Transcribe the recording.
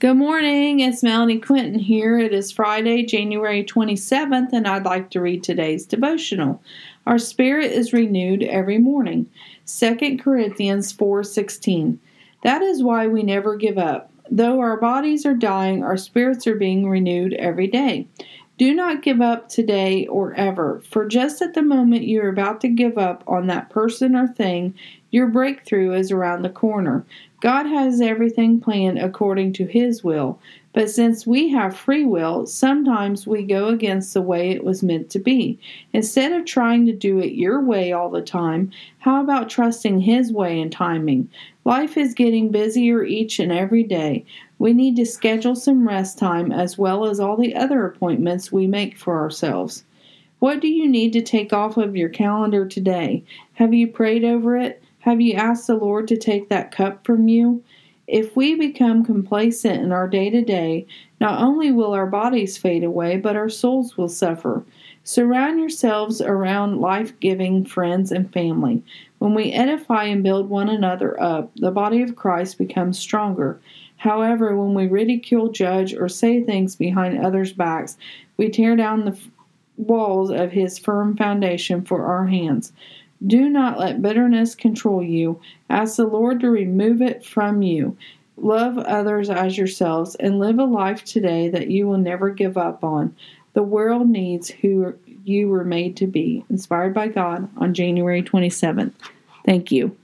Good morning, it's Melanie Quinton here. It is Friday, January 27th, and I'd like to read today's devotional. Our spirit is renewed every morning. 2 Corinthians 4:16. That is why we never give up. Though our bodies are dying, our spirits are being renewed every day. Do not give up today or ever, for just at the moment you are about to give up on that person or thing, your breakthrough is around the corner. God has everything planned according to His will, but since we have free will, sometimes we go against the way it was meant to be. Instead of trying to do it your way all the time, how about trusting His way and timing? Life is getting busier each and every day. We need to schedule some rest time as well as all the other appointments we make for ourselves. What do you need to take off of your calendar today? Have you prayed over it? Have you asked the Lord to take that cup from you? If we become complacent in our day to day, not only will our bodies fade away, but our souls will suffer. Surround yourselves around life giving friends and family. When we edify and build one another up, the body of Christ becomes stronger. However, when we ridicule, judge, or say things behind others' backs, we tear down the walls of his firm foundation for our hands. Do not let bitterness control you. Ask the Lord to remove it from you. Love others as yourselves and live a life today that you will never give up on. The world needs who you were made to be. Inspired by God on January 27th. Thank you.